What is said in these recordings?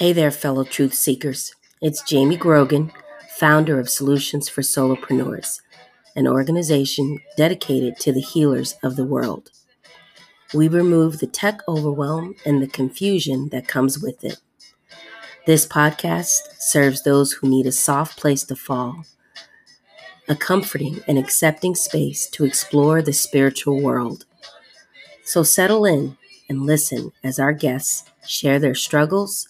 Hey there, fellow truth seekers. It's Jamie Grogan, founder of Solutions for Solopreneurs, an organization dedicated to the healers of the world. We remove the tech overwhelm and the confusion that comes with it. This podcast serves those who need a soft place to fall, a comforting and accepting space to explore the spiritual world. So settle in and listen as our guests share their struggles,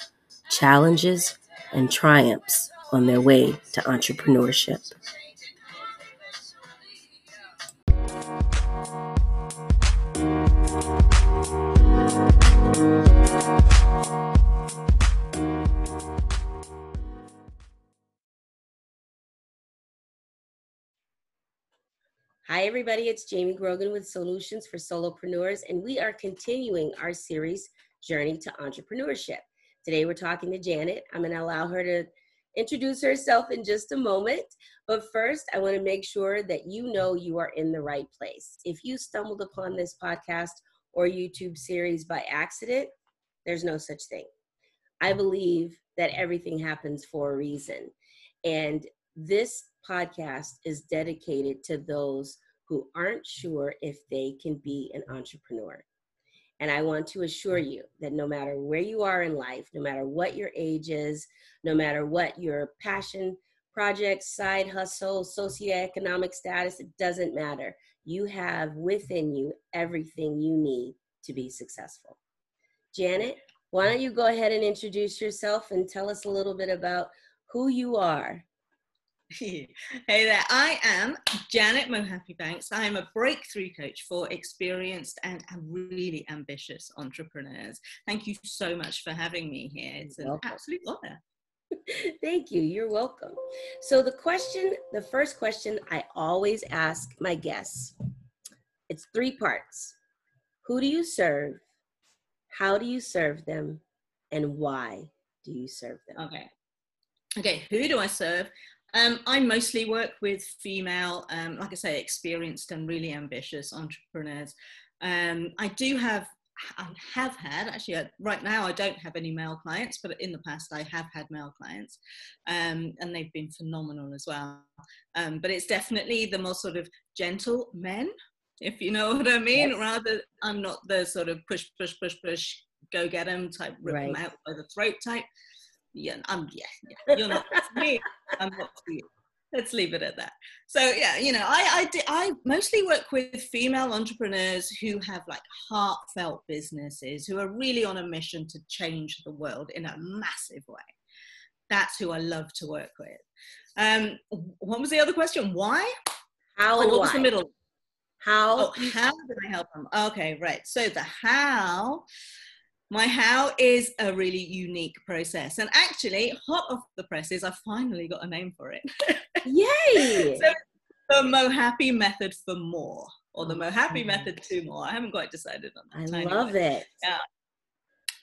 challenges, and triumphs on their way to entrepreneurship. Hi, everybody. It's Jamie Grogan with Solutions for Solopreneurs, and we are continuing our series, Journey to Entrepreneurship. Today, we're talking to Janet. I'm going to allow her to introduce herself in just a moment. But first, I want to make sure that you know you are in the right place. If you stumbled upon this podcast or YouTube series by accident, there's no such thing. I believe that everything happens for a reason. And this podcast is dedicated to those who aren't sure if they can be an entrepreneur. And I want to assure mm. you that no matter where you are in life, no matter what your age is, no matter what your passion, project, side hustle, socioeconomic status, it doesn't matter. You have within you everything you need to be successful. Janet, why don't you go ahead and introduce yourself and tell us a little bit about who you are hey there, I am Janet Mohapi-Banks. I am a breakthrough coach for experienced and really ambitious entrepreneurs. Thank you so much for having me here. It's an welcome. absolute honor. Thank you. You're welcome. So, the question, the first question I always ask my guests it's three parts Who do you serve? How do you serve them? And why do you serve them? Okay. Okay, who do I serve? Um, I mostly work with female, um, like I say, experienced and really ambitious entrepreneurs. Um, I do have, I have had actually uh, right now. I don't have any male clients, but in the past I have had male clients, um, and they've been phenomenal as well. Um, but it's definitely the more sort of gentle men, if you know what I mean. Yes. Rather, I'm not the sort of push, push, push, push, go get them type, rip right. them out by the throat type yeah, I'm yeah, yeah. you're not me. I'm not for you. Let's leave it at that. So yeah, you know, I I, I mostly work with female entrepreneurs who have like heartfelt businesses who are really on a mission to change the world in a massive way. That's who I love to work with. Um, what was the other question? Why? How oh, and what why? was the middle? How? Oh, how did I help them? Okay, right. So the how my how is a really unique process. And actually, hot off the presses, I finally got a name for it. Yay! so, the Mohapi method for more, or the Mohapi method to more. I haven't quite decided on that. I love it. Yeah.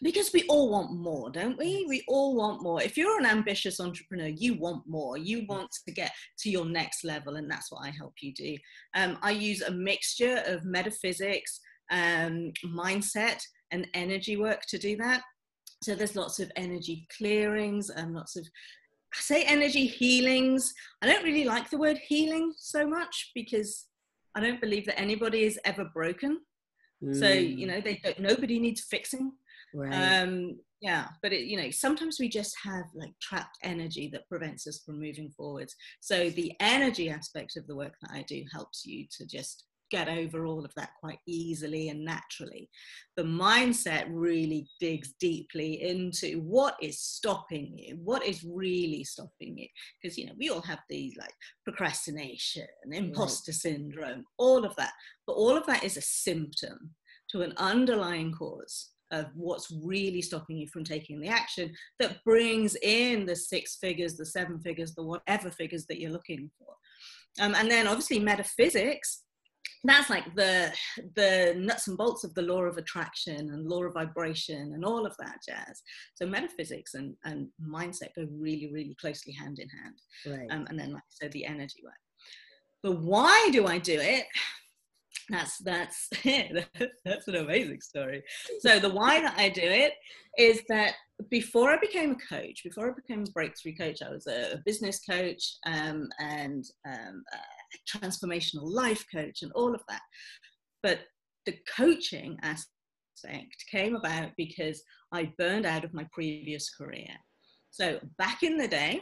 Because we all want more, don't we? We all want more. If you're an ambitious entrepreneur, you want more. You want to get to your next level, and that's what I help you do. Um, I use a mixture of metaphysics, um, mindset, and energy work to do that. So there's lots of energy clearings and lots of I say energy healings. I don't really like the word healing so much because I don't believe that anybody is ever broken. Mm. So you know, they don't, nobody needs fixing. Right. Um, yeah, but it, you know, sometimes we just have like trapped energy that prevents us from moving forwards. So the energy aspect of the work that I do helps you to just get over all of that quite easily and naturally. The mindset really digs deeply into what is stopping you, what is really stopping you. Because, you know, we all have these like procrastination, imposter right. syndrome, all of that. But all of that is a symptom to an underlying cause of what's really stopping you from taking the action that brings in the six figures, the seven figures, the whatever figures that you're looking for. Um, and then obviously metaphysics that's like the the nuts and bolts of the law of attraction and law of vibration and all of that jazz so metaphysics and, and mindset go really really closely hand in hand right. um, and then like so the energy work but why do i do it that's that's it. that's an amazing story so the why that i do it is that before I became a coach, before I became a breakthrough coach, I was a, business coach um, and um, a transformational life coach and all of that. But the coaching aspect came about because I burned out of my previous career. So back in the day,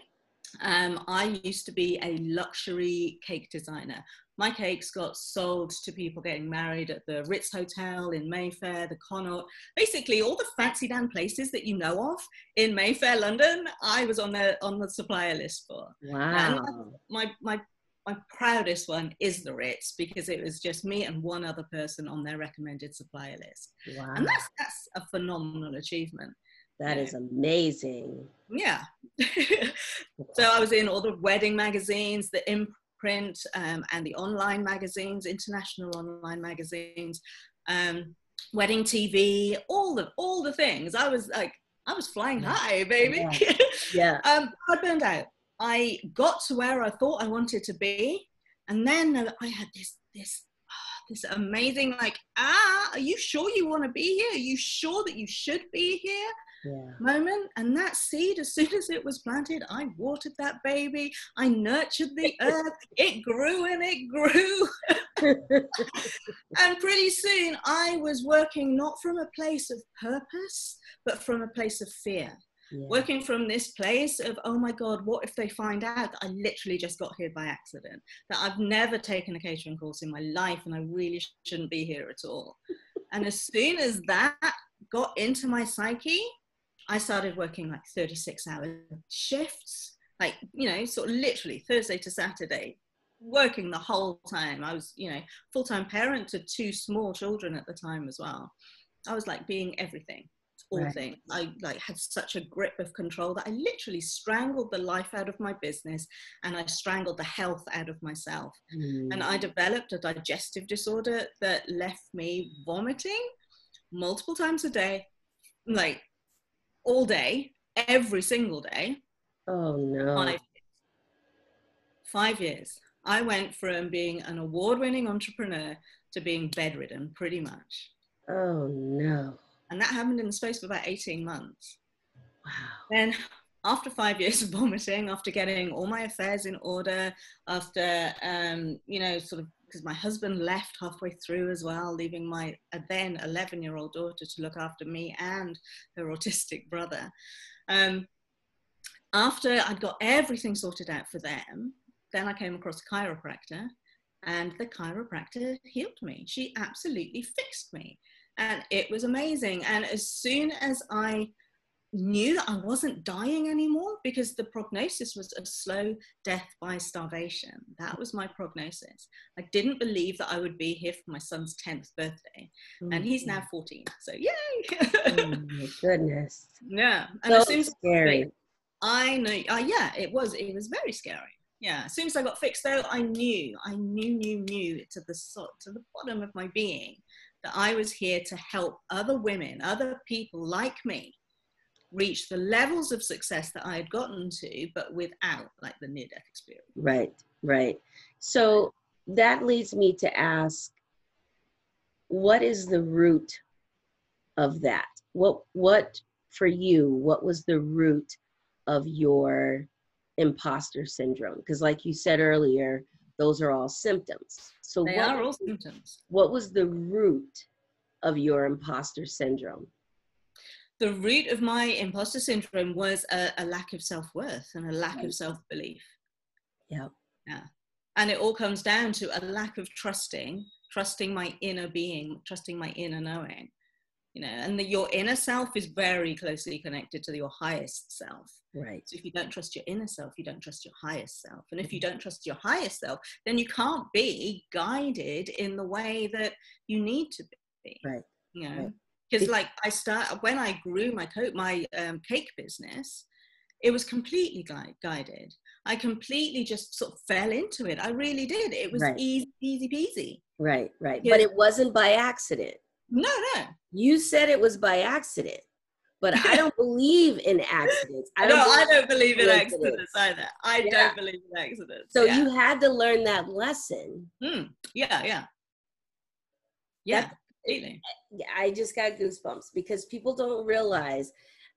um, I used to be a luxury cake designer. My cakes got sold to people getting married at the Ritz Hotel in Mayfair, the Connaught, basically all the fancy damn places that you know of in Mayfair, London. I was on the on the supplier list for. Wow. my my my proudest one is the Ritz because it was just me and one other person on their recommended supplier list. Wow. And that's that's a phenomenal achievement. That is amazing. Yeah. so I was in all the wedding magazines, the imprint, um, and the online magazines, international online magazines, um, wedding TV, all the all the things. I was like, I was flying high, baby. Yeah. yeah. um, I burned out. I got to where I thought I wanted to be, and then I had this this this amazing like ah are you sure you want to be here are you sure that you should be here yeah. moment. And that seed, as soon as it was planted, I watered that baby. I nurtured the earth. It grew and it grew. and pretty soon I was working not from a place of purpose, but from a place of fear. Yeah. Working from this place of, oh my God, what if they find out that I literally just got here by accident? That I've never taken a catering course in my life and I really shouldn't be here at all. and as soon as that got into my psyche, I started working like 36 hour shifts, like, you know, sort of literally Thursday to Saturday, working the whole time. I was, you know, full time parent to two small children at the time as well. I was like being everything, all right. things. I like had such a grip of control that I literally strangled the life out of my business and I strangled the health out of myself. Mm. And I developed a digestive disorder that left me vomiting multiple times a day, like all day, every single day. Oh no. Five, five years. I went from being an award winning entrepreneur to being bedridden pretty much. Oh no. And that happened in the space of about 18 months. Wow. Then after five years of vomiting, after getting all my affairs in order, after, um, you know, sort of because my husband left halfway through as well, leaving my then 11 year old daughter to look after me and her autistic brother. Um, after I'd got everything sorted out for them, then I came across a chiropractor, and the chiropractor healed me. She absolutely fixed me, and it was amazing. And as soon as I knew that I wasn't dying anymore because the prognosis was a slow death by starvation. That was my prognosis. I didn't believe that I would be here for my son's 10th birthday. Mm-hmm. And he's now mm-hmm. 14. So, yay! oh my goodness. Yeah. And so as soon as scary. I know, uh, yeah, it was, it was very scary. Yeah. As soon as I got fixed though, I knew, I knew, knew, knew to the, to the bottom of my being that I was here to help other women, other people like me reach the levels of success that I had gotten to, but without like the near death experience. Right, right. So that leads me to ask what is the root of that? What, what for you, what was the root of your imposter syndrome? Because, like you said earlier, those are all symptoms. So, they what, are all symptoms. What was the root of your imposter syndrome? the root of my imposter syndrome was a, a lack of self-worth and a lack right. of self-belief yeah yeah and it all comes down to a lack of trusting trusting my inner being trusting my inner knowing you know and the, your inner self is very closely connected to your highest self. Right. So if you don't trust your inner self you don't trust your highest self. And if you don't trust your highest self then you can't be guided in the way that you need to be right. you know? Right. Because like i start when i grew my coat my um, cake business it was completely gui- guided. I completely just sort of fell into it. I really did. It was right. easy easy peasy. Right right. But it wasn't by accident no no you said it was by accident but I don't believe in accidents. I don't. No, I don't believe in accidents either. I yeah. don't believe in accidents. So yeah. you had to learn that lesson. Mm. Yeah, yeah, yeah. Completely. I just got goosebumps because people don't realize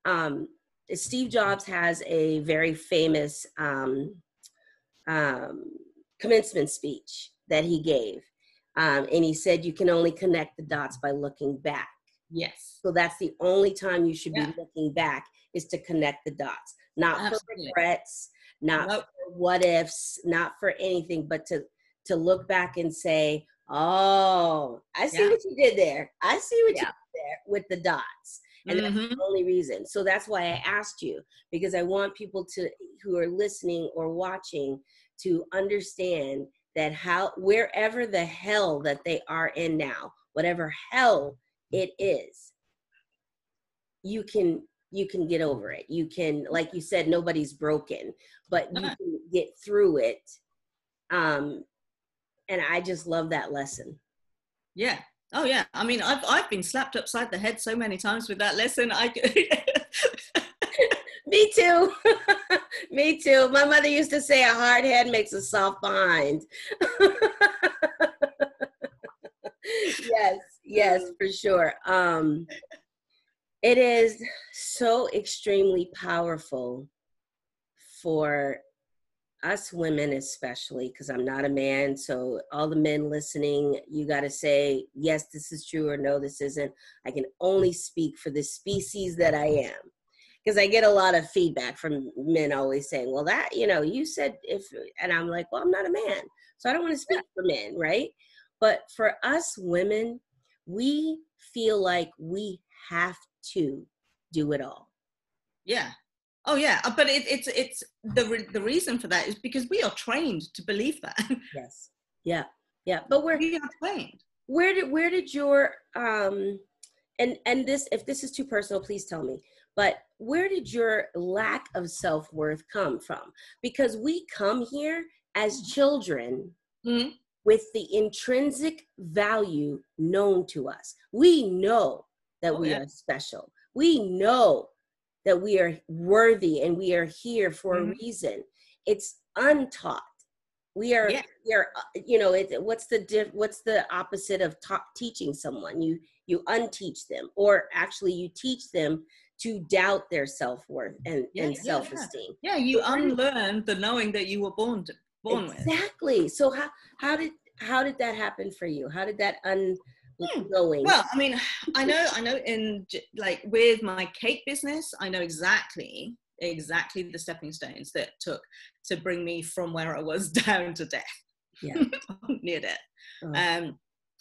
um, Steve Jobs has a very famous um, um, commencement speech that he gave. Um, and he said, You can only connect the dots by looking back. Yes. So that's the only time you should Yeah. be looking back is to connect the dots, not Absolutely. for regrets, not Nope. for what ifs, not for anything, but to to look back and say, "Oh, I see Yeah. what you did there. I see what you did there with the dots." And that's Mhm. the only reason. So that's why I asked you because I want people to who are listening or watching to understand that how wherever the hell that they are in now, whatever hell it is, you can you can get over it. You can like you said nobody's broken, but you can get through it. Um and I just love that lesson. Yeah. Oh yeah. I mean, I've I've been slapped upside the head so many times with that lesson. I Me too. Me too. My mother used to say a hard head makes a soft behind. yes, yes, for sure. Um, it is so extremely powerful for us women, especially because I'm not a man. So, all the men listening, you got to say, yes, this is true, or no, this isn't. I can only speak for the species that I am because I get a lot of feedback from men always saying, "Well, that you know, you said if," and I'm like, "Well, I'm not a man, so I don't want to speak for men, right?" But for us women, we feel like we have to do it all. yeah. Oh yeah. Uh, But it, it's it's the re- the reason for that is because we are trained to believe that. Yes. Yeah. Yeah. But where we are trained. where did where did your um and and this if this is too personal, please tell me. But where did your lack of self worth come from? Because we come here as children Mhm. with the intrinsic value known to us. We know that Oh, we yeah. are special. We know that we are worthy and we are here for Mhm. a reason. It's untaught. We are, Yeah. we are, uh, you know, it, what's the diff, what's the opposite of ta- teaching someone? You you unteach them, or actually you teach them to doubt their self worth and, Yeah, and yeah, yeah. self esteem. Yeah, you unlearn the knowing that you were born to, born with. exactly. So how how did how did that happen for you? How did that unknowing? Well, I mean, I know, I know. In like with my cake business, I know exactly, exactly the stepping stones that took to bring me from where I was down to death, Yeah. near death. Oh. Um,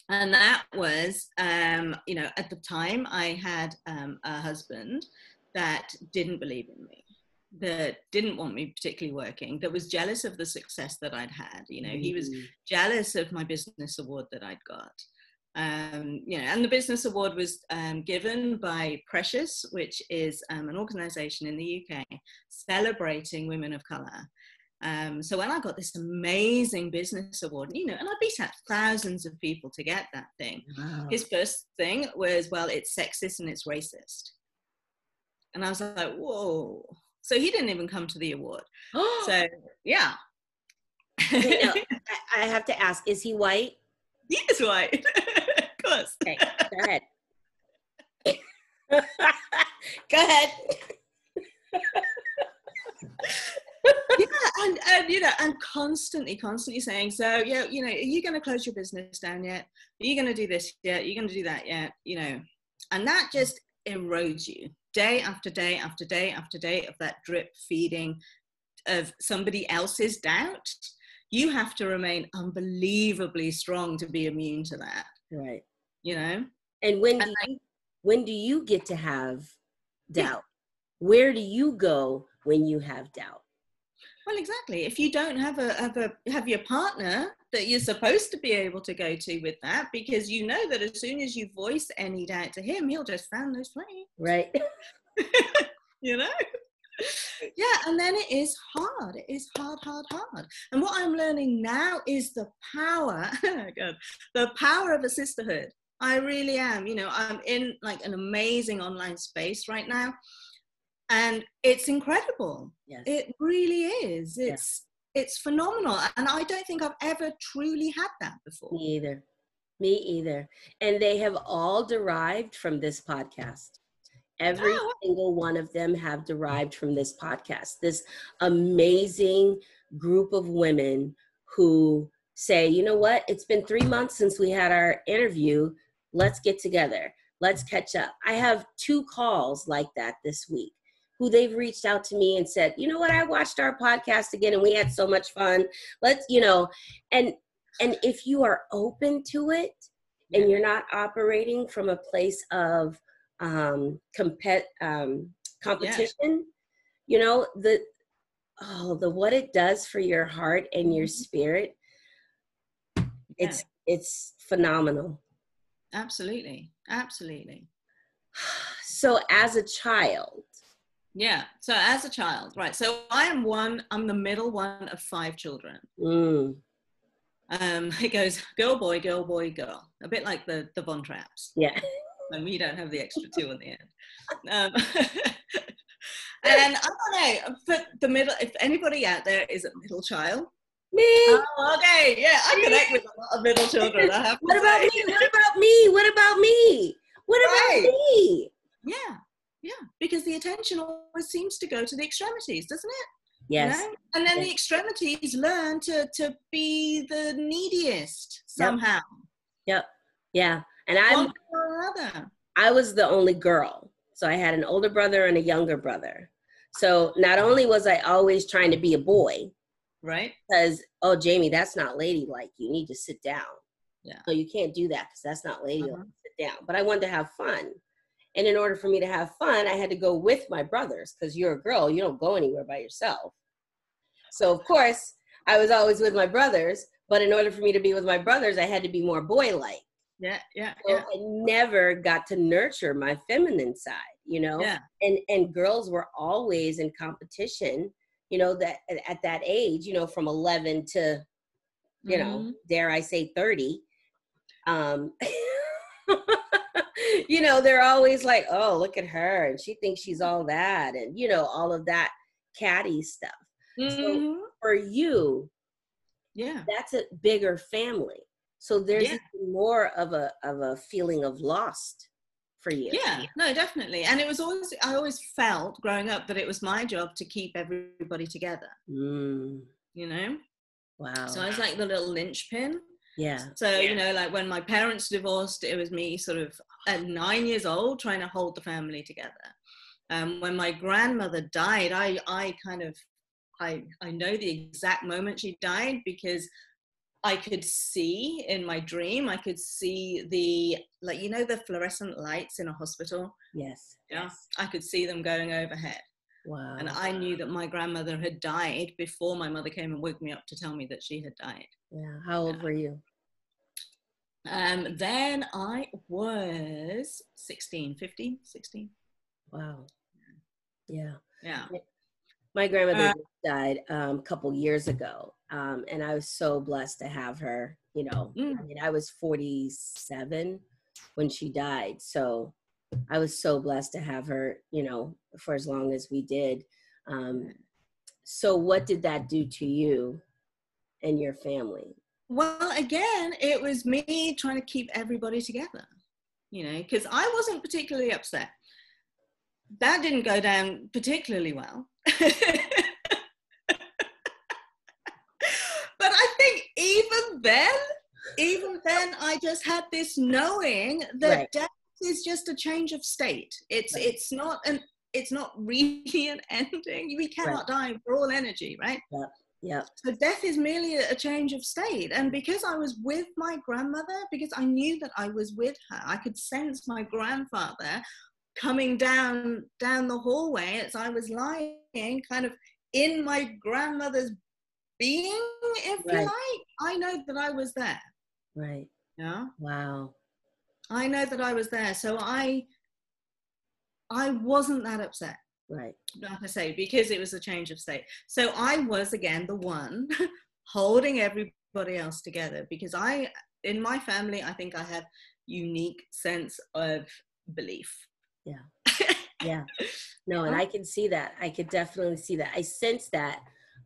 and that was, um, you know, at the time I had um, a husband that didn't believe in me, that didn't want me particularly working, that was jealous of the success that I'd had. You know, he was Mm. jealous of my business award that I'd got. Um, you know, and the business award was um, given by Precious, which is um, an organisation in the UK celebrating women of colour. Um, so when I got this amazing business award, you know, and I beat out thousands of people to get that thing. Wow. His first thing was, well, it's sexist and it's racist. And I was like, whoa. So he didn't even come to the award. So yeah. Okay, now, I, I have to ask: Is he white? he is white. of course. Okay, go ahead. go ahead. yeah, and, and you know, and constantly, constantly saying, so yeah, you know, are you going to close your business down yet? Are you going to do this yet? Are you going to do that yet? You know, and that just erodes you day after day after day after day of that drip feeding of somebody else's doubt. You have to remain unbelievably strong to be immune to that. Right. You know. And when do And you when do you get to have doubt? Where do you go when you have doubt? Well, exactly. If you don't have a have a have your partner that you're supposed to be able to go to with that, because you know that as soon as you voice any doubt to him, he'll just fan those flames. Right. You know. Yeah, and then it is hard. It is hard, hard, hard. And what I'm learning now is the power, oh God, the power of a sisterhood. I really am. You know, I'm in like an amazing online space right now, and it's incredible. Yes. It really is. Yeah. It's it's phenomenal, and I don't think I've ever truly had that before. Me either. Me either. And they have all derived from this podcast. Every Oh. single one of them have derived from this podcast. This amazing group of women who say, you know what, it's been three months since we had our interview. Let's get together. Let's catch up. I have two calls like that this week who they've reached out to me and said, you know what, I watched our podcast again and we had so much fun. Let's, you know, and and if you are open to it and you're not operating from a place of um, compet um, competition, you know the oh the what it does for your heart and your Mhm. spirit, it's it's phenomenal. Absolutely. Absolutely. So as a child, Yeah. So as a child, right. So I am one, I'm the middle one of five children. mm, Um, it goes girl, boy, girl, boy, girl. A bit like the, the Von Trapps. yeah, And we don't have the extra two on the end. Um, and I don't know, but the middle, if anybody out there is a middle child, me. oh, okay, yeah, I connect with a lot of middle children. I have to What about say. me? What about me? What about me? What about Right. me? Yeah, yeah, because the attention always seems to go to the extremities, doesn't it? You Yes, know? And then the extremities learn to, to be the neediest somehow. Yep. Yeah. And I'm One or another. I was the only girl. So I had an older brother and a younger brother. So not only was I always trying to be a boy, Right? because, oh, Jamie, that's not ladylike. You need to sit down. Yeah. No, you can't do that because that's not ladylike. Uh-huh. Sit down. But I wanted to have fun. And in order for me to have fun, I had to go with my brothers because you're a girl. You don't go anywhere by yourself. So, of course, I was always with my brothers. But in order for me to be with my brothers, I had to be more boy like. Yeah, yeah, So yeah. I never got to nurture my feminine side, you know? Yeah. And and girls were always in competition, you know, that at- at that age, you know, from 11 to you know, Mhm. dare I say 30. Um you know, they're always like, "Oh, look at her and she thinks she's all that." And you know, all of that catty stuff. Mhm. For you, Yeah. that's a bigger family. So there's Yeah. more of a of a feeling of lost for you. Yeah, no, definitely. And it was always, I always felt growing up that it was my job to keep everybody together, Mm, you know? wow. So I was like the little linchpin. Yeah. So, you know, like when my parents divorced, it was me sort of at nine years old trying to hold the family together. Um, when my grandmother died, I, I kind of, I, I know the exact moment she died because I could see in my dream, I could see the, like, you know, the fluorescent lights in a hospital? Yes. Yeah. I could see them going overhead. Wow. And I knew that my grandmother had died before my mother came and woke me up to tell me that she had died. yeah. How old Yeah. were you? Um, then I was 16, 15, 16. Wow. Yeah. Yeah. My grandmother Uh, died um, a couple years ago, um, and I was so blessed to have her. You know, I Mm. mean, I was 47 when she died, so I was so blessed to have her. You know, for as long as we did. Um, so, what did that do to you and your family? Well, again, it was me trying to keep everybody together, you know, because I wasn't particularly upset. That didn't go down particularly well. but I think even then, even then, I just had this knowing that Right. death is just a change of state. It's Right. it's not an it's not really an ending. We cannot die. We're all energy, right? Yep. So death is merely a change of state. And because I was with my grandmother, because I knew that I was with her, I could sense my grandfather coming down down the hallway as I was lying, kind of in my grandmother's being, if you like. I know that I was there. Right. Yeah. Wow. I know that I was there. So I I wasn't that upset. Right. like I say, because it was a change of state. So I was again the one holding everybody else together because I, in my family, I think I have unique sense of belief. Yeah. Yeah. No, and I can see that. I could definitely see that. I sense that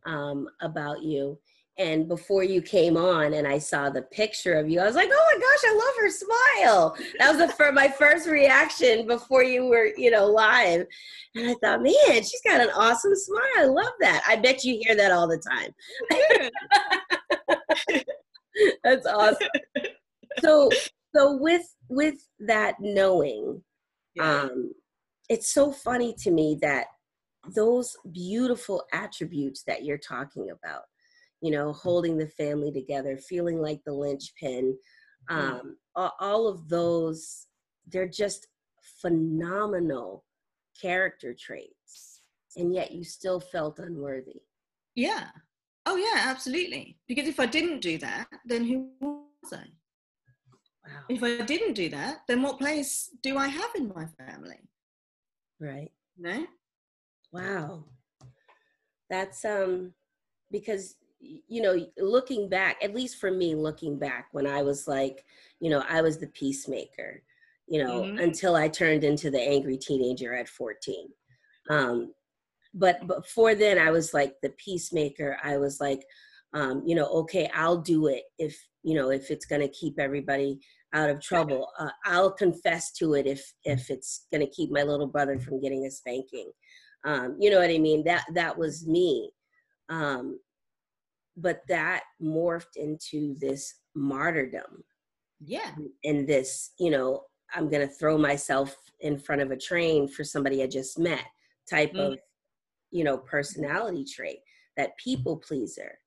um, about you. And before you came on and I saw the picture of you, I was like, oh my gosh, I love her smile. That was the for my first reaction before you were, you know, live. And I thought, man, she's got an awesome smile. I love that. I bet you hear that all the time. That's awesome. So so with with that knowing, yeah. um, it's so funny to me that those beautiful attributes that you're talking about you know, holding the family together, feeling like the linchpin, mm. um, all, all of those, they're just phenomenal character traits. And yet you still felt unworthy. Yeah. Oh, yeah, absolutely. Because if I didn't do that, then who was I? Wow. If I didn't do that, then what place do I have in my family? Right. No? Wow. That's um because you know, looking back, at least for me, looking back when I was like, you know, I was the peacemaker, you know, mm-hmm. until I turned into the angry teenager at 14. Um, but before then, I was like the peacemaker. I was like, um, you know, okay, I'll do it if, you know, if it's going to keep everybody out of trouble. Uh, I'll confess to it if, if it's going to keep my little brother from getting a spanking. Um, you know what I mean? That, that was me. Um, but that morphed into this martyrdom. Yeah. And this you know i'm gonna throw myself in front of a train for somebody i just met type mm. of you know personality trait that people pleaser.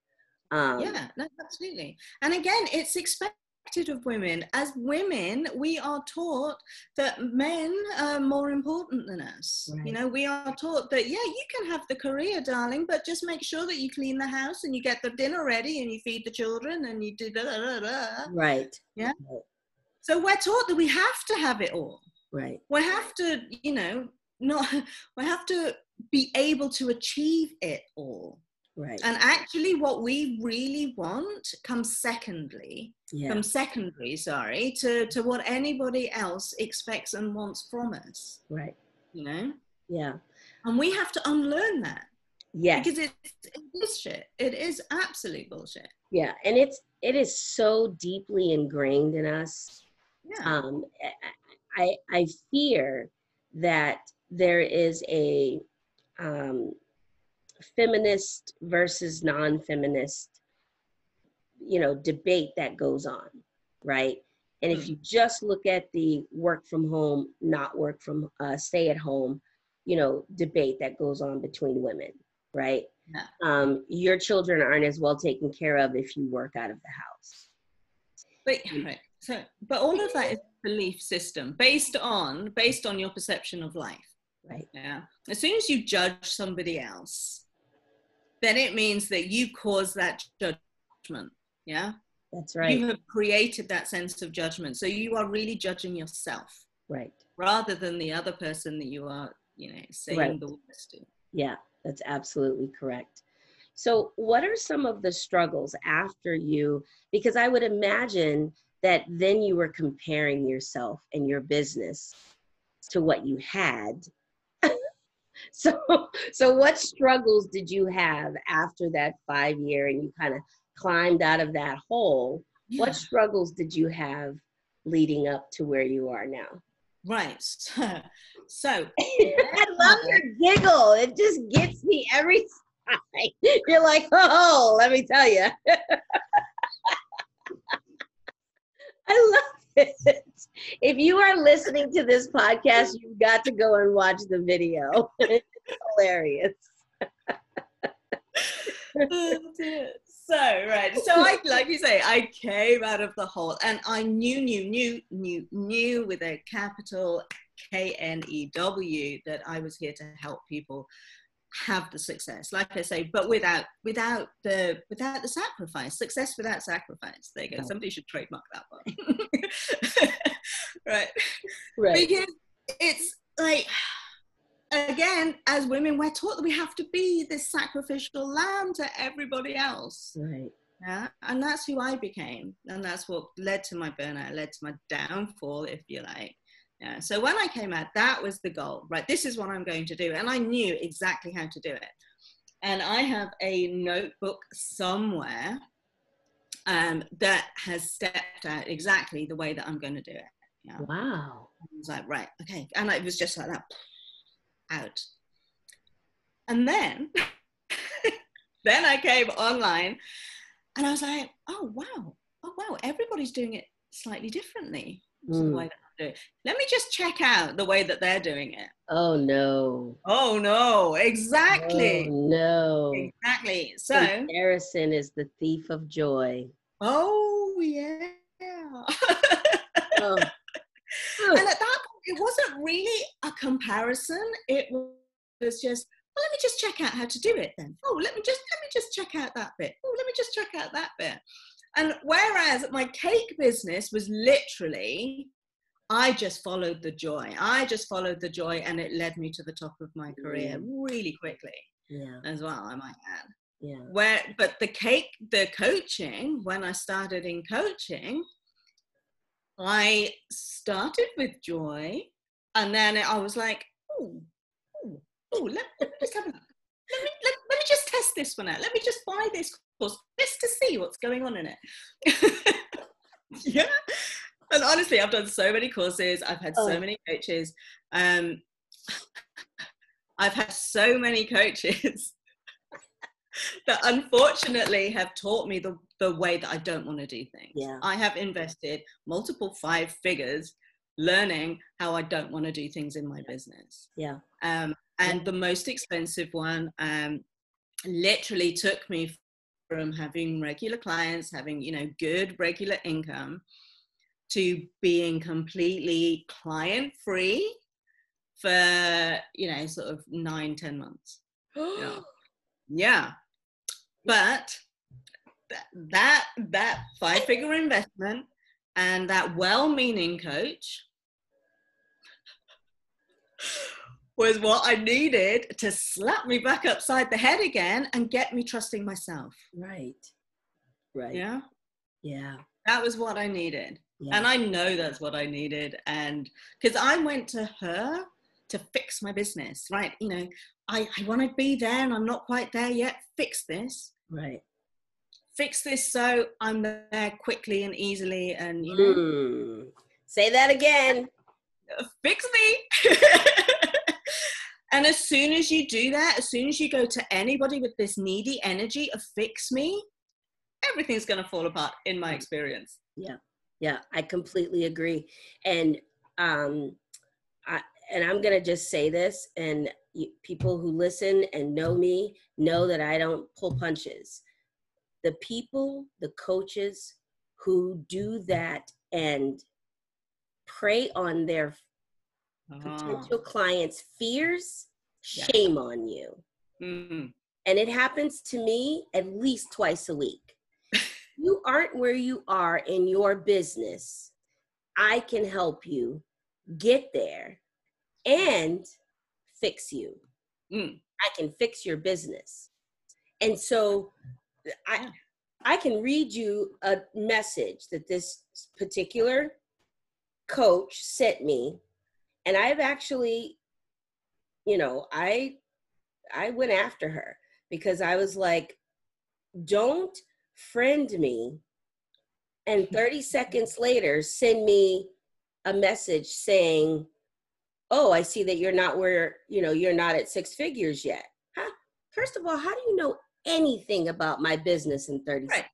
Um yeah no, absolutely. And again it's expected expected of women. As women, we are taught that men are more important than us. Right. You know, we are taught that, yeah, you can have the career, darling, but just make sure that you clean the house and you get the dinner ready and you feed the children and you do da da da. Right. Yeah. Right. So we're taught that we have to have it all. Right. We have to, you know, not, we have to be able to achieve it all. Right. And actually, what we really want comes secondly, yeah. comes secondary, sorry, to, to what anybody else expects and wants from us. Right. You know? Yeah. And we have to unlearn that. Yeah. Because it's, it is shit. It is absolute bullshit. Yeah. And it's, it is so deeply ingrained in us. Yeah. Um, I, I fear that there is a, um, feminist versus non-feminist you know debate that goes on right? And if hmm. you just look at the work from home not work from uh, stay at home you know debate that goes on between women right? Yeah. um, your children aren't as well taken care of if you work out of the house. But right so but all of that is belief system based on based on your perception of life. Right. Yeah. As soon as you judge somebody else then it means that you cause that judgment. Yeah. That's right. You have created that sense of judgment. So you are really judging yourself. Right. Rather than the other person that you are, you know, saying right. the words to. Yeah, that's absolutely correct. So, what are some of the struggles after you? Because I would imagine that then you were comparing yourself and your business to what you had so so what struggles did you have after that five year and you kind of climbed out of that hole? Yeah. what struggles did you have leading up to where you are now? Right. So i love uh, your giggle. It just gets me every time. You're like oh let me tell you i love if you are listening to this podcast, you've got to go and watch the video. it's hilarious. so right so i like you say i came out of the hole and i knew knew knew knew knew with a capital k-n-e-w that i was here to help people have the success like i say but without without the without the sacrifice success without sacrifice. There you go. Somebody should trademark that one. Right. Right. Because it's like again as women we're taught that we have to be this sacrificial lamb to everybody else. Right. Yeah. And that's who i became. And that's what led to my burnout led to my downfall if you like yeah. So when I came out, that was the goal, right? This is what I'm going to do. And I knew exactly how to do it. and I have a notebook somewhere um, that has stepped out exactly the way that I'm going to do it. Yeah. Wow. I was like, right, okay. And it was just like that out. And then, then I came online and I was like, oh, wow. Oh, wow. Everybody's doing it slightly differently. Mm. the way that I'm. Let me just check out the way that they're doing it. Oh, no. Oh, no. Exactly. Oh, no. Exactly. So, comparison is the thief of joy. Oh, yeah. oh. and at that point, it wasn't really a comparison. It was just, well, let me just check out how to do it then. Oh, let me just let me just check out that bit. Oh, let me just check out that bit. And whereas my cake business was literally, I just followed the joy. I just followed the joy, and it led me to the top of my career mm. really quickly. Yeah. As well, I might add. Yeah. Where, but the cake, the coaching, when I started in coaching, I started with joy, and then I was like, oh, oh, oh, let, let, me just have a look. Let me, let, let me just test this one out. Let me just buy this course just to see what's going on in it. yeah. And honestly, I've done so many courses. I've had oh. so many coaches. Um, I've had so many coaches that unfortunately have taught me the, the way that I don't want to do things. Yeah. I have invested multiple five figures learning how I don't want to do things in my business. Yeah. Um, and yeah. the most expensive one um, literally took me from having regular clients, having, you know, good regular income to being completely client free for, you know, sort of nine, ten months. yeah. yeah but that that five figure investment and that well-meaning coach was what I needed to slap me back upside the head again and get me trusting myself. Right. Right. Yeah. Yeah. That was what I needed. Yeah. And I know that's what I needed. And because I went to her to fix my business, right? You know, I, I want to be there and I'm not quite there yet. Fix this. Right. Fix this so I'm there quickly and easily and you know. Mm. Say that again. Fix me. and as soon as you do that, as soon as you go to anybody with this needy energy of fix me, everything's going to fall apart in my experience. Yeah. Yeah, I completely agree. And um I and I'm going to just say this and people who listen and know me know that I don't pull punches. The people, the coaches who do that and prey on their uh-huh. potential clients' fears, shame on you. Mm-hmm. And it happens to me at least twice a week. You aren't where you are in your business. I can help you get there and fix you. Mm. I can fix your business. And so I I can read you a message that this particular coach sent me and I've actually you know, I I went after her because I was like don't friend me and 30 seconds later send me a message saying oh i see that you're not where you know you're not at six figures yet huh? first of all how do you know anything about my business in 30 right. seconds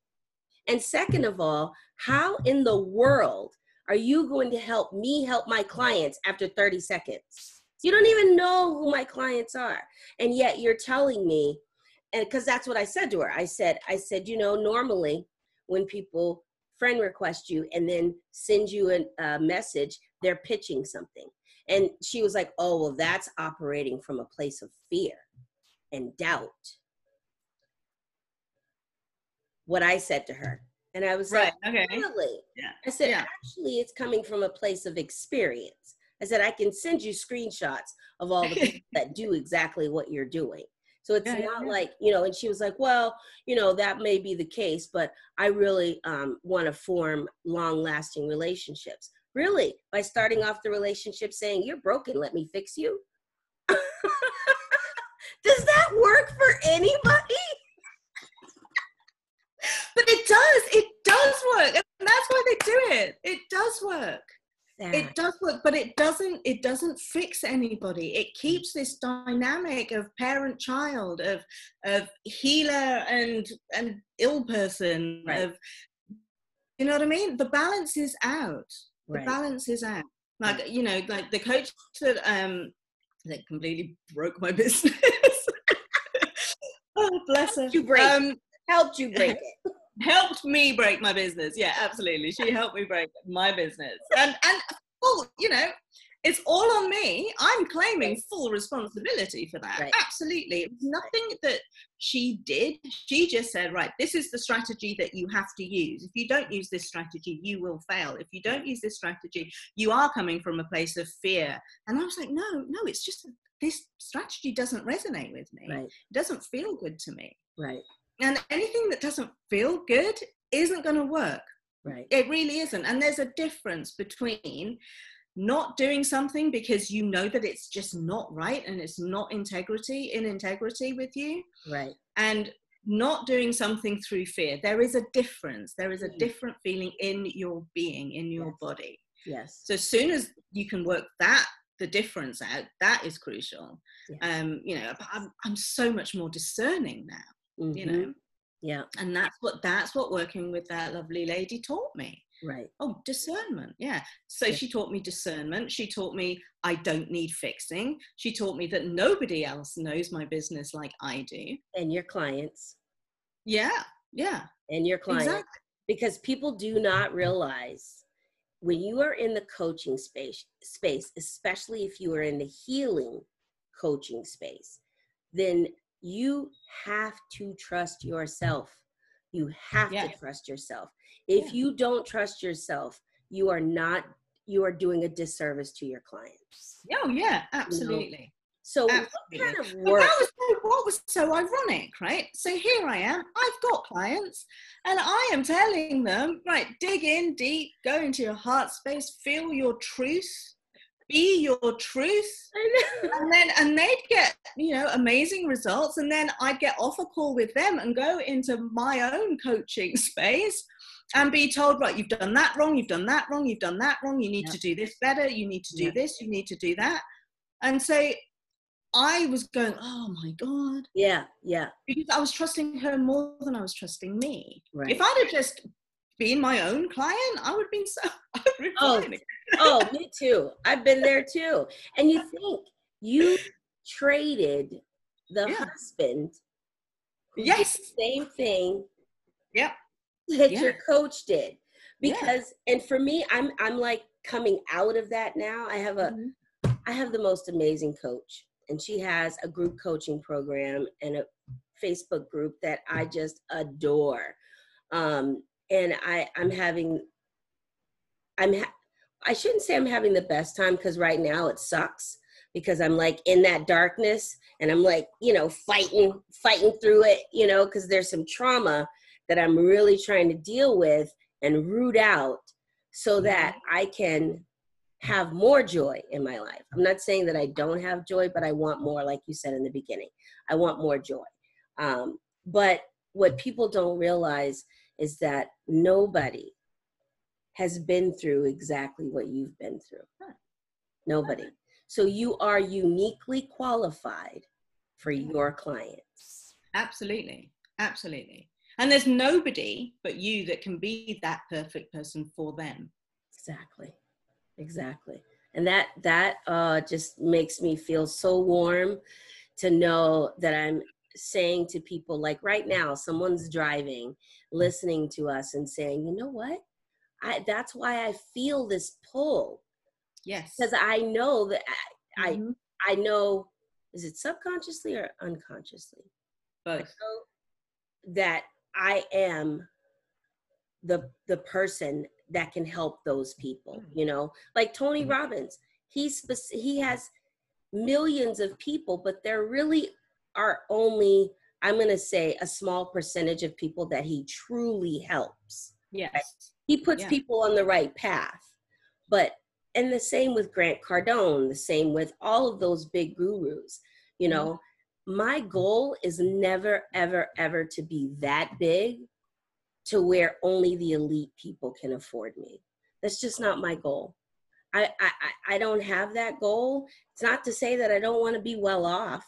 and second of all how in the world are you going to help me help my clients after 30 seconds you don't even know who my clients are and yet you're telling me and because that's what i said to her i said i said you know normally when people friend request you and then send you a, a message they're pitching something and she was like, oh, well, that's operating from a place of fear and doubt. What I said to her. And I was right. like, okay. really? Yeah. I said, yeah. actually, it's coming from a place of experience. I said, I can send you screenshots of all the people that do exactly what you're doing. So it's yeah, not yeah. like, you know, and she was like, well, you know, that may be the case, but I really um, want to form long lasting relationships. Really? By starting off the relationship saying, You're broken, let me fix you? Does that work for anybody? but it does. It does work, and that's why they do it. It does work. It does work, but it doesn't. It doesn't fix anybody. It keeps this dynamic of parent-child, of of healer and and ill person. Right. Of you know what I mean. The balance is out. The right. balance is out. Like you know, like the coach that um that completely broke my business. oh, bless her. You break. Um, helped you break it. Helped me break my business. Yeah, absolutely. She helped me break my business. And and well, you know, it's all on me. I'm claiming full responsibility for that. Right. Absolutely. It's nothing that she did. She just said, right, this is the strategy that you have to use. If you don't use this strategy, you will fail. If you don't use this strategy, you are coming from a place of fear. And I was like, no, no, it's just this strategy doesn't resonate with me. Right. It doesn't feel good to me. Right. And anything that doesn't feel good isn't going to work. Right. It really isn't. And there's a difference between not doing something because you know that it's just not right and it's not integrity in integrity with you. Right. And not doing something through fear. There is a difference. There is a mm. different feeling in your being, in your yes. body. Yes. So as soon as you can work that the difference out, that is crucial. Yes. Um, you know, I'm, I'm so much more discerning now mm-hmm. you know? Yeah. And that's what that's what working with that lovely lady taught me. Right. Oh discernment yeah. So she taught me discernment. She taught me i don't need fixing. She taught me that nobody else knows my business like i do. And your clients. Yeah yeah. And your clients. Exactly. because people do not realize when you are in the coaching space space especially if you are in the healing coaching space then you have to trust yourself. You have to trust yourself. If yeah. you don't trust yourself, you are not you are doing a disservice to your clients. Oh yeah, absolutely. You know? So absolutely. what kind of work? That was so, what was so ironic, right? So here I am. I've got clients, and I am telling them, right, dig in deep, go into your heart space, feel your truth, be your truth. And then and they'd get you know amazing results. And then i'd get off a call with them and go into my own coaching space and be told right you've done that wrong you've done that wrong you've done that wrong. You need yeah. to do this better. You need to do yeah. this. You need to do that. And so i was going oh my god. Yeah yeah. Because i was trusting her more than i was trusting me. Right. if i'd have just been my own client i would have been so oh, oh, me too. I've been there too. And you think you traded the yeah. husband. Yes. same thing. Yep. That yeah. your coach did. Because yeah. and for me, I'm I'm like coming out of that now. I have a mm-hmm. I have the most amazing coach. And she has a group coaching program and a Facebook group that I just adore. Um, and I, I'm having I'm ha- I shouldn't say I'm having the best time because right now it sucks because I'm like in that darkness and I'm like, you know, fighting, fighting through it, you know, because there's some trauma that I'm really trying to deal with and root out so mm-hmm. that I can have more joy in my life. I'm not saying that I don't have joy, but I want more, like you said in the beginning. I want more joy. Um, but what people don't realize is that nobody has been through exactly what you've been through. Nobody. So you are uniquely qualified for your clients. Absolutely. Absolutely. And there's nobody but you that can be that perfect person for them. Exactly. Exactly. And that that uh, just makes me feel so warm to know that I'm saying to people like right now someone's driving listening to us and saying you know what I, that's why I feel this pull. Yes. Because I know that I, mm-hmm. I, I know, is it subconsciously or unconsciously? Both. that I am the the person that can help those people. Mm-hmm. You know, like Tony mm-hmm. Robbins. He's he has millions of people, but there really are only I'm going to say a small percentage of people that he truly helps. Yes he puts yeah. people on the right path but and the same with grant cardone the same with all of those big gurus you mm-hmm. know my goal is never, ever, ever to be that big to where only the elite people can afford me. That's just not my goal. I, I, I don't have that goal. It's not to say that I don't want to be well off.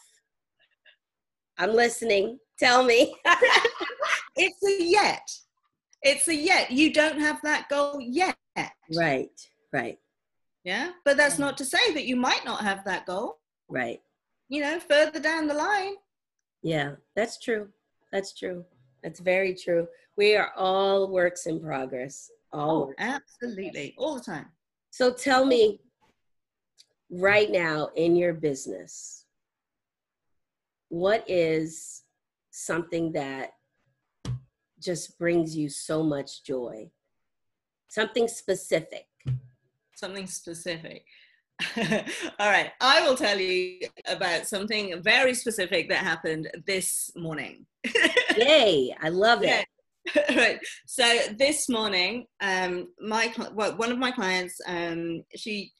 I'm listening. Tell me. it's a yet. It's a yet. You don't have that goal yet. Right, right. Yeah. But that's not to say that you might not have that goal. Right. You know, further down the line. Yeah, that's true. That's true. That's very true. We are all works in progress. All oh, absolutely. All the time. So tell me right now in your business, what is something that just brings you so much joy? Something specific. Something specific. All right, I will tell you about something very specific that happened this morning. Yay, I love it. Right. So this morning, um, my well, one of my clients, um, she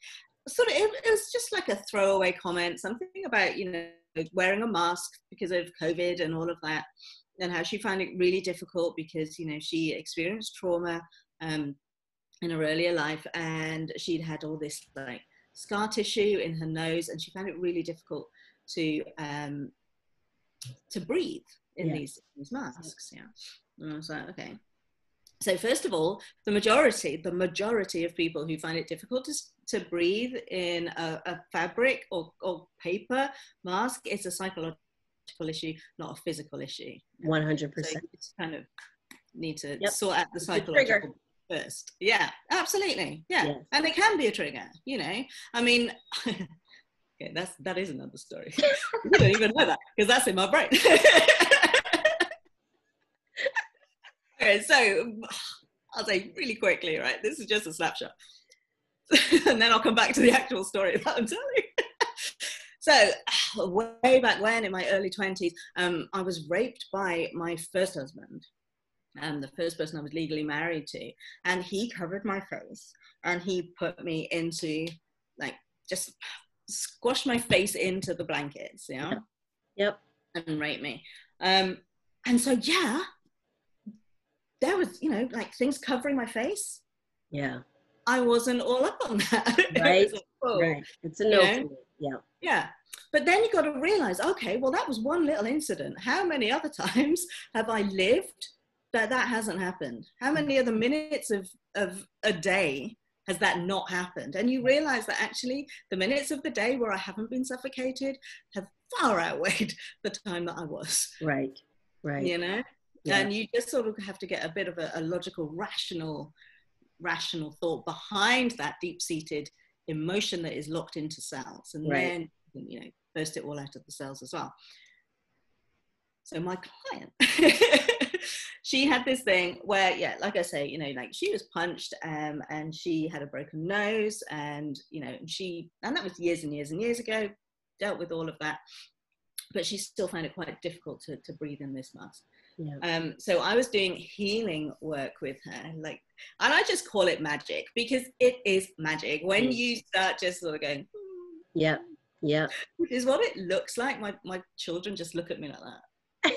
sort of it, it was just like a throwaway comment, something about you know wearing a mask because of COVID and all of that, and how she found it really difficult because you know she experienced trauma um, in her earlier life, and she'd had all this like scar tissue in her nose, and she found it really difficult to um, to breathe in yeah. these, these masks. Yeah. And I was like, okay. So first of all, the majority, the majority of people who find it difficult to, to breathe in a, a fabric or, or paper mask, it's a psychological issue, not a physical issue. 100%. So kind of need to yep. sort out the psychological first. Yeah, absolutely. Yeah. Yes. And it can be a trigger, you know. I mean, okay, that's that is another story. you don't even know that because that's in my brain. okay, so I'll say really quickly, right? This is just a snapshot. and then I'll come back to the actual story that I'm telling. so, way back when, in my early 20s, um, I was raped by my first husband, um, the first person I was legally married to. And he covered my face and he put me into, like, just squashed my face into the blankets, you know? Yep. And raped me. Um, and so, yeah, there was, you know, like things covering my face. Yeah. I wasn't all up on that. Right. oh, right. It's a no. You know? Yeah. Yeah. But then you got to realize, okay, well, that was one little incident. How many other times have I lived that that hasn't happened? How many other minutes of, of a day has that not happened? And you realize that actually the minutes of the day where I haven't been suffocated have far outweighed the time that I was. Right. Right. You know? yeah. and you just sort of have to get a bit of a, a logical rational rational thought behind that deep-seated emotion that is locked into cells. And right. then you know burst it all out of the cells as well. So my client she had this thing where yeah like i say you know like she was punched um, and she had a broken nose and you know she and that was years and years and years ago dealt with all of that. But she still found it quite difficult to, to breathe in this mask yeah. Um, so I was doing healing work with her, like, and I just call it magic because it is magic when you start just sort of going, hmm, yeah, yeah, which is what it looks like. My my children just look at me like that.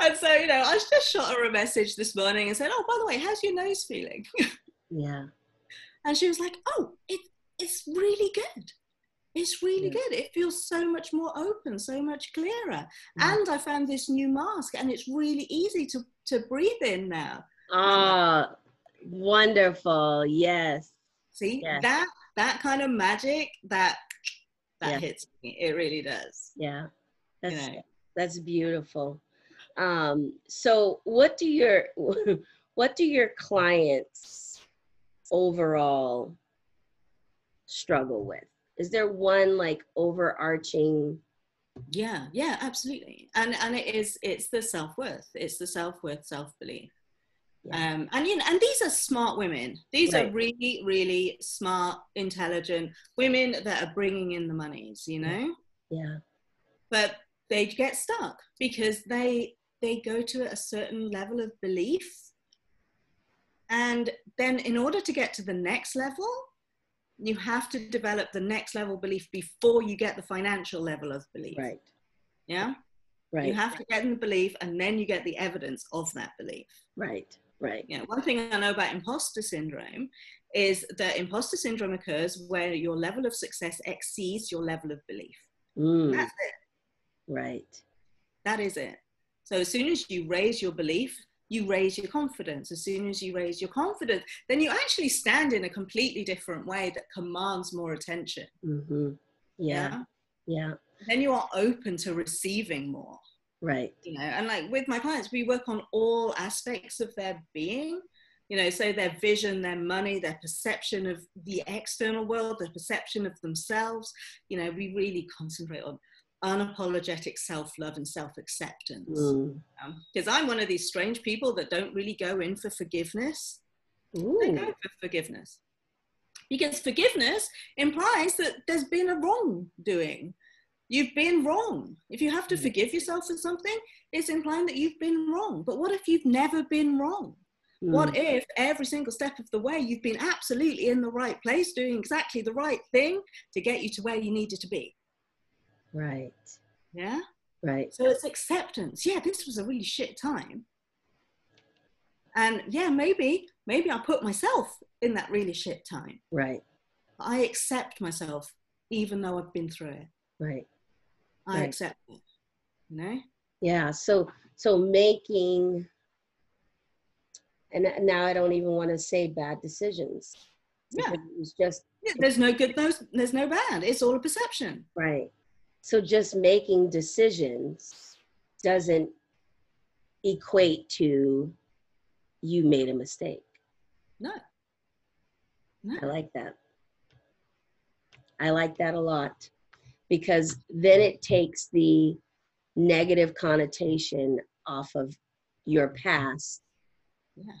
and so you know, I just shot her a message this morning and said, "Oh, by the way, how's your nose feeling?" yeah, and she was like, "Oh, it it's really good." It's really yeah. good. It feels so much more open, so much clearer. Yeah. And I found this new mask, and it's really easy to to breathe in now. Ah, wonderful! Yes. See yes. that that kind of magic that that yeah. hits me. It really does. Yeah, that's you know? that's beautiful. Um, so, what do your what do your clients overall struggle with? Is there one like overarching yeah yeah absolutely. And and it is it's the self-worth. It's the self-worth self-belief. Yeah. um and you know and these are smart women. These right. are really really smart intelligent women that are bringing in the monies you know? Yeah. But they get stuck because they they go to a certain level of belief. And then in order to get to the next level you have to develop the next level belief before you get the financial level of belief. Right. Yeah. Right. You have to get in the belief and then you get the evidence of that belief. Right. Right. Yeah. One thing I know about imposter syndrome is that imposter syndrome occurs where your level of success exceeds your level of belief. Mm, That's it. right. That is it. So as soon as you raise your belief, you raise your confidence. As soon as you raise your confidence, then you actually stand in a completely different way that commands more attention. Mm-hmm. Yeah. Yeah. Then you are open to receiving more. Right. You know, and like with my clients, we work on all aspects of their being. You know, so their vision, their money, their perception of the external world, their perception of themselves. You know, we really concentrate on unapologetic self love and self acceptance. Because Mm. I'm one of these strange people that don't really go in for forgiveness. I Ooh. go for forgiveness. Because forgiveness implies that there's been a wrongdoing. You've been wrong. If you have to Mm. forgive yourself for something, it's implying that you've been wrong. But what if you've never been wrong? What Mm. if every single step of the way you've been absolutely in the right place, doing exactly the right thing to get you to where you needed to be? Right. Yeah? Right. So it's acceptance. Yeah, this was a really shit time. And yeah, maybe, maybe I put myself in that really shit time. Right. I accept myself even though I've been through it. Right. I Right. accept it. You know? Yeah. So so making and now I don't even want to say bad decisions. Yeah. because It was just Yeah, There's no good, no, there's no bad. It's all a perception. right. So just making decisions doesn't equate to you made a mistake. No. No. I like that. I like that a lot because then it takes the negative connotation off of your past. Yeah.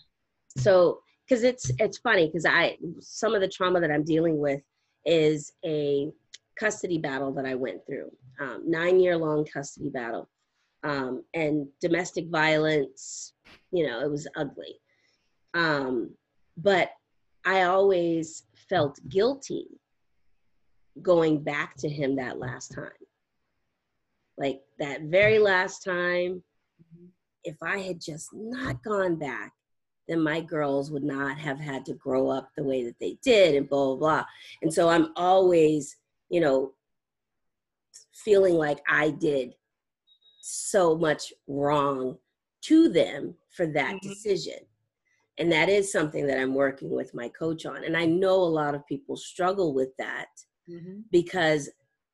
So, because it's it's funny because I some of the trauma that I'm dealing with is a custody battle that I went through, um, nine year long custody battle, um, and domestic violence. You know, it was ugly. Um, but I always felt guilty going back to him that last time. Like that very last time, if I had just not gone back, then my girls would not have had to grow up the way that they did and blah, blah, blah. And so I'm always, you know, feeling like I did so much wrong to them for that Mhm. decision. And that is something that I'm working with my coach on. And I know a lot of people struggle with that Mm-hmm. because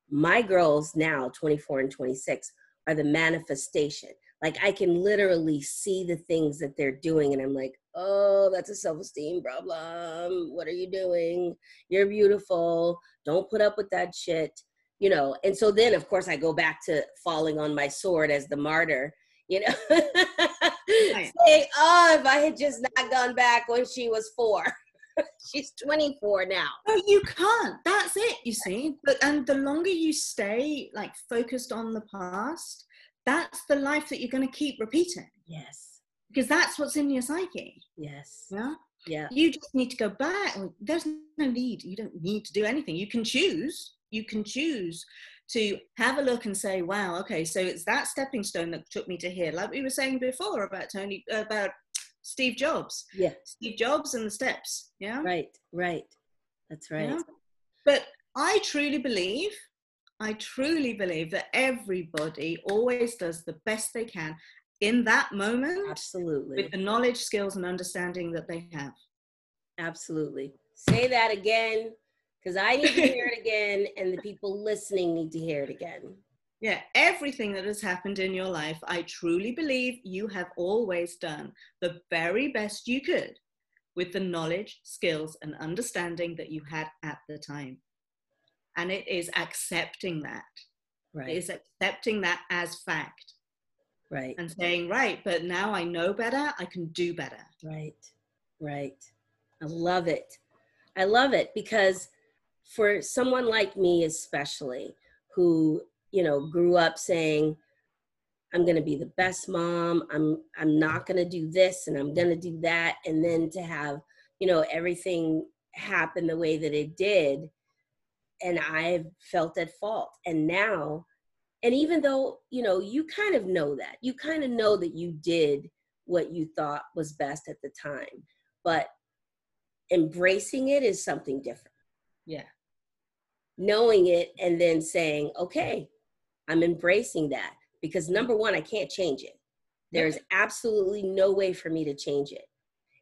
my girls now 24 and 26 are the manifestation like i can literally see the things that they're doing and i'm like oh that's a self-esteem problem what are you doing you're beautiful don't put up with that shit you know and so then of course i go back to falling on my sword as the martyr you know saying oh if i had just not gone back when she was four she's 24 now No, you can't. That's it, you see. But and the longer you stay like focused on the past, that's the life that you're gonna keep repeating. yes Because that's what's in your psyche. yes Yeah. Yeah You just need to go back. There's no need. You don't need to do anything. You can choose. You can choose to have a look and say, wow, okay, so it's that stepping stone that took me to here. Like we were saying before about Tony about Steve Jobs. yeah Steve Jobs and the steps. Yeah. Right, right. That's right. Yeah. But I truly believe, I truly believe that everybody always does the best they can in that moment Absolutely. with the knowledge, skills, and understanding that they have. Absolutely. Say that again because I need to hear it again and the people listening need to hear it again. Yeah, everything that has happened in your life, I truly believe you have always done the very best you could with the knowledge, skills, and understanding that you had at the time. And it is accepting that. Right, is accepting that as fact right, and saying, right, but now I know better, I can do better. right, right. I love it. I love it because for someone like me, especially, who, you know, grew up saying, I'm going to be the best mom. I'm I'm not going to do this and I'm going to do that and then to have, you know, everything happen the way that it did and i've felt at fault and now and even though you know you kind of know that you kind of know that you did what you thought was best at the time but embracing it is something different. Yeah. Knowing it and then saying okay i'm embracing that because number one i can't change it. There's absolutely no way for me to change it.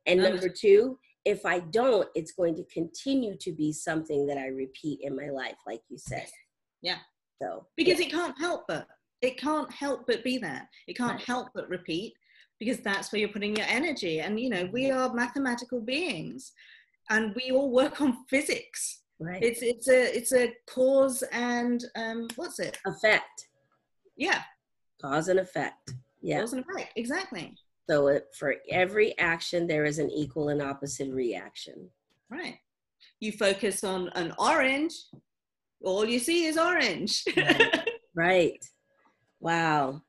And number two if i don't it's going to continue to be something that i repeat in my life like you said. Yeah so because yeah. it can't help but it can't help but be there. It can't Right. help but repeat because that's where you're putting your energy. And you know we are mathematical beings and we all work on physics. Right. It's it's a it's a cause and um what's it? Effect. Yeah. Cause and effect. Yeah. Cause and effect. Exactly. So it, for every action there is an equal and opposite reaction. Right. You focus on an orange all you see is orange. Right. right. Wow.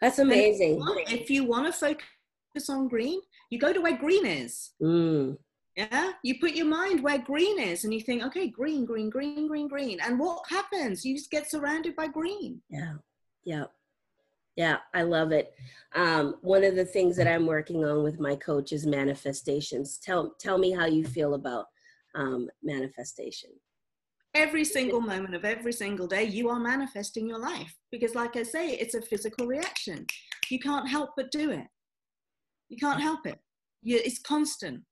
That's amazing if you want to focus on green you go to where green is. Mm, Yeah, you put your mind where green is and you think, okay, green, green, green, green, green. And what happens? You just get surrounded by green. yeah. Yeah yeah i love it. Um, one of the things that i'm working on with my coach is manifestations. Tell tell me how you feel about um, manifestation Every single moment of every single day, you are manifesting your life. Because, like I say, it's a physical reaction. You can't help but do it. You can't help it. You, it's constant.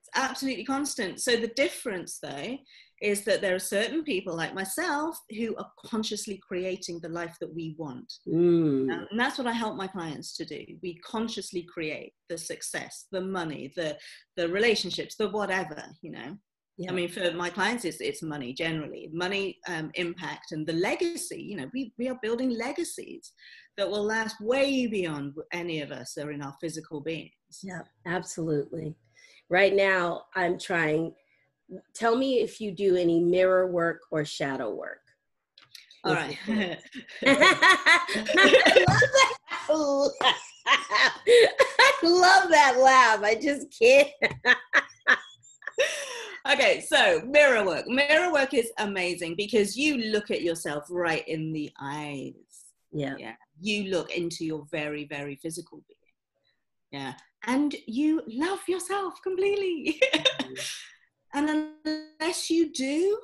It's absolutely constant. So, the difference, though, is that there are certain people like myself who are consciously creating the life that we want. mm, Um, and that's what I help my clients to do. We consciously create the success, the money, the the relationships, the whatever, you know. Yeah. I mean, for my clients, it's, it's money generally, money, um, impact, and the legacy. You know, we, we are building legacies that will last way beyond any of us are in our physical beings. Yeah, absolutely. Right now, I'm trying. Tell me if you do any mirror work or shadow work. All right. I love that. I love that laugh. I just can't. okay, so mirror work. Mirror work is amazing because you look at yourself right in the eyes. Yeah. Yeah. You look into your very, very physical being. Yeah. And you love yourself completely. and unless you do,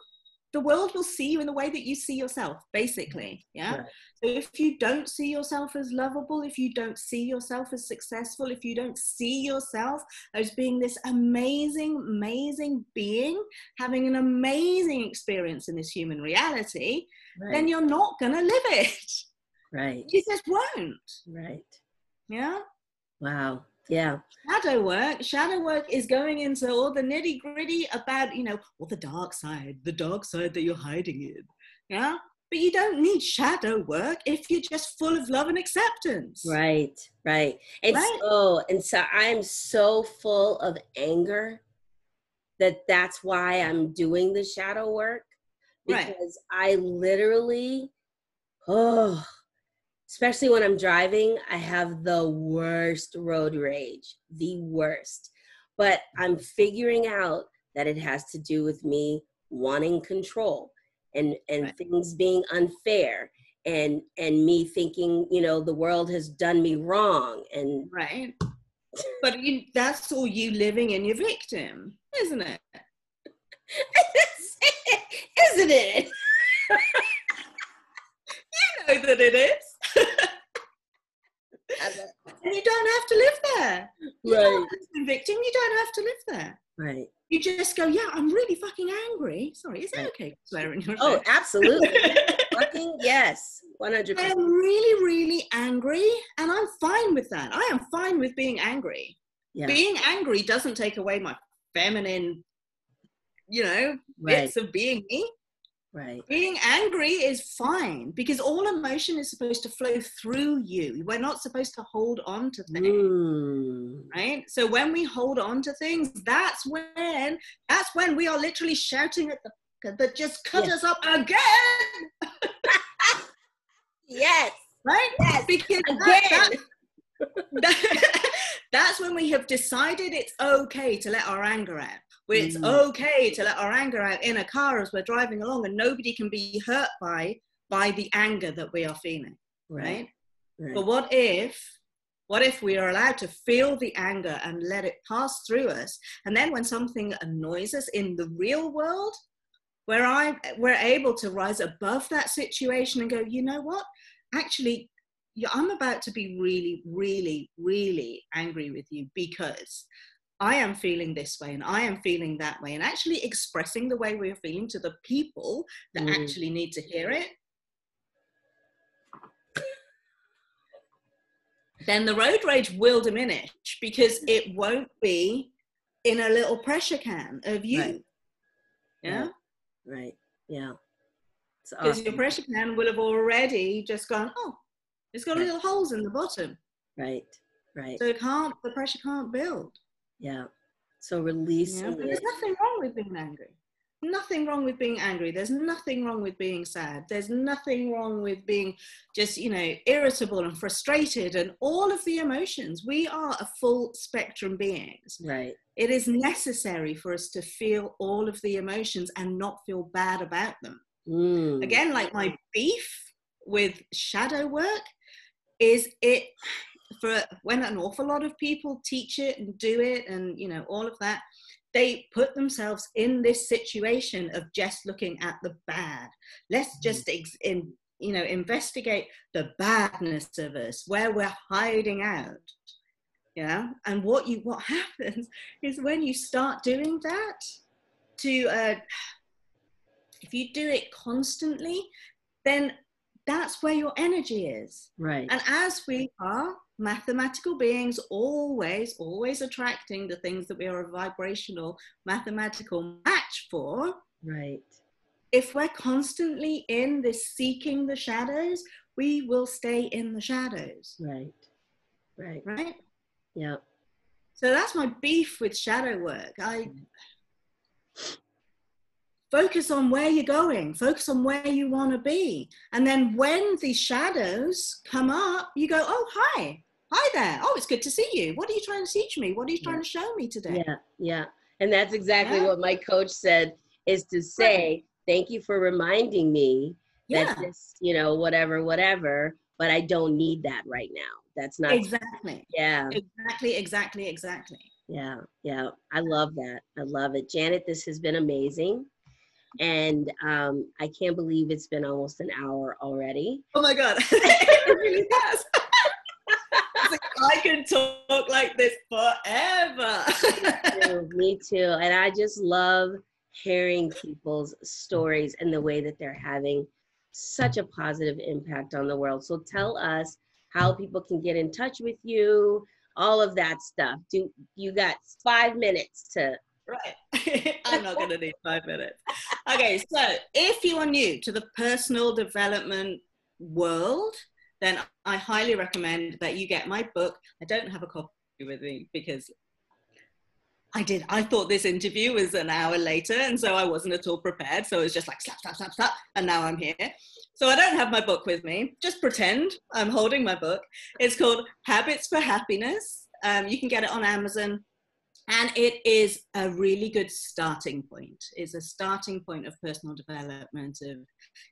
the world will see you in the way that you see yourself, basically. Yeah. Right. So if you don't see yourself as lovable, if you don't see yourself as successful, if you don't see yourself as being this amazing, amazing being, having an amazing experience in this human reality, Right. then you're not going to live it. right. You just won't. Right. Yeah. Wow. Yeah. Shadow work. Shadow work is going into all the nitty gritty about, you know, all the dark side, the dark side that you're hiding in. Yeah. But you don't need shadow work if you're just full of love and acceptance. Right. Right. And Right. so, and so I'm so full of anger that that's why I'm doing the shadow work Right. because I literally, oh, especially when I'm driving, I have the worst road rage, the worst. But I'm figuring out that it has to do with me wanting control and and Right. things being unfair and and me thinking, you know, the world has done me wrong and Right. But you, that's all you living in your victim, isn't it? isn't it? You know that it is. and you don't have to live there. You Right. be victim. You don't have to live there. Right. You just go, yeah, I'm really fucking angry. Sorry, is it Right. okay to swear in your Oh, absolutely. Fucking yes. 100%. I am really, really angry, and I'm fine with that. I am fine with being angry. Yeah. Being angry doesn't take away my feminine, you know, Right. bits of being me. Right. Being angry is fine because all emotion is supposed to flow through you. We're not supposed to hold on to things. Mm. right so when we hold on to things that's when that's when we are literally shouting at the that just cut Yeah. us up again Yes. right Yes. because that- Again. that- that's when we have decided it's okay to let our anger out where it's Mm. okay to let our anger out in a car as we're driving along and nobody can be hurt by by the anger that we are feeling right, Right. but what if what if we are allowed to feel the anger and let it pass through us and then when something annoys us in the real world where i we're able to rise above that situation and go you know what actually i'm about to be really really really angry with you because I am feeling this way and I am feeling that way, and actually expressing the way we're feeling to the people that Mm. actually need to hear it, then the road rage will diminish because it won't be in a little pressure can of you. Right. Yeah. Right. Yeah. Because your pressure can will have already just gone, oh, it's got little holes in the bottom. Right. Right. So it can't, the pressure can't build. Yeah. So Yeah, releasing but there's nothing wrong with being angry. Nothing wrong with being angry. There's nothing wrong with being sad. There's nothing wrong with being just, you know, irritable and frustrated and all of the emotions. We are a full spectrum beings. Right. It is necessary for us to feel all of the emotions and not feel bad about them. Mm. Again, like my beef with shadow work is it for when an awful lot of people teach it and do it and you know all of that they put themselves in this situation of just looking at the bad. Let's just ex- in, you know investigate the badness of us where we're hiding out. Yeah? And what you what happens is when you start doing that to uh, if you do it constantly then that's where your energy is. Right. and as we are mathematical beings, always, always attracting the things that we are a vibrational mathematical match for, Right. if we're constantly in this seeking the shadows, we will stay in the shadows, Right. Right. right? Yeah. So that's my beef with shadow work. I focus on where you're going, focus on where you want to be. And then when the shadows come up, you go, oh, hi, hi there. Oh, it's good to see you. What are you trying to teach me? What are you trying to show me today? Yeah. Yeah. And that's exactly Yeah. what my coach said is to say, thank you for reminding me Yeah, that this, you know, whatever, whatever, but I don't need that right now. That's not, exactly. yeah. Exactly, exactly, exactly. Yeah, yeah, I love that. I love it. Janet, this has been amazing. And um, I can't believe it's been almost an hour already. Oh my God. it really has. It's like, I can talk like this forever. Too, Me too. And I just love hearing people's stories and the way that they're having such a positive impact on the world. So tell us how people can get in touch with you, all of that stuff. Do you got five minutes to Right. I'm not going to need five minutes. Okay, so if you are new to the personal development world, then I highly recommend that you get my book. I don't have a copy with me because I did. I thought this interview was an hour later, and so I wasn't at all prepared. So it was just like slap, slap, slap, slap, and now I'm here. So I don't have my book with me. Just pretend I'm holding my book. It's called Habits for Happiness. Um, you can get it on Amazon and it is a really good starting point. It's a starting point of personal development of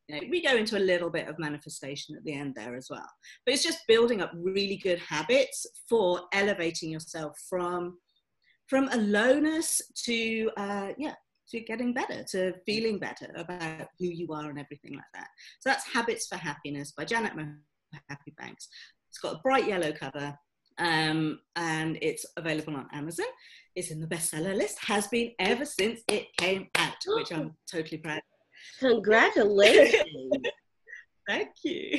you know, we go into a little bit of manifestation at the end there as well. But it's just building up really good habits for elevating yourself from from a lowness to uh yeah to getting better to feeling better about who you are and everything like that. So that's habits for happiness by janet Mohapi-Banks. It's got a bright yellow cover um, and it's available on Amazon. It's in the bestseller list, has been ever since it came out, which I'm totally proud. congratulations. Thank you.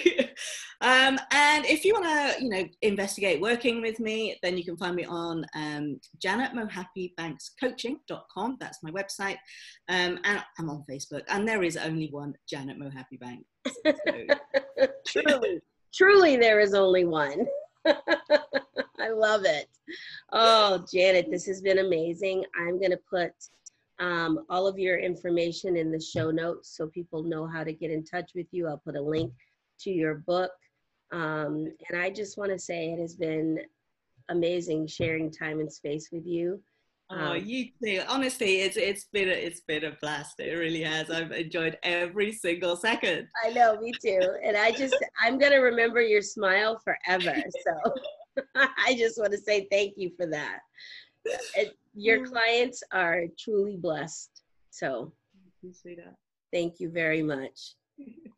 Um, and if you want to, you know, investigate working with me, then you can find me on um, janetmohapibankscoaching.com. That's my website. Um, and I'm on Facebook. And there is only one Janet Mohapi-Banks. So, truly, truly, there is only one. I love it. Oh, Janet, this has been amazing. I'm going to put um, all of your information in the show notes so people know how to get in touch with you. I'll put a link to your book. Um, and I just want to say it has been amazing sharing time and space with you. Oh, um, you too. Honestly, it's it's been a, it's been a blast. It really has. I've enjoyed every single second. I know, me too. And I just I'm gonna remember your smile forever. So I just want to say thank you for that. It, your mm. clients are truly blessed. So you see that. Thank you very much.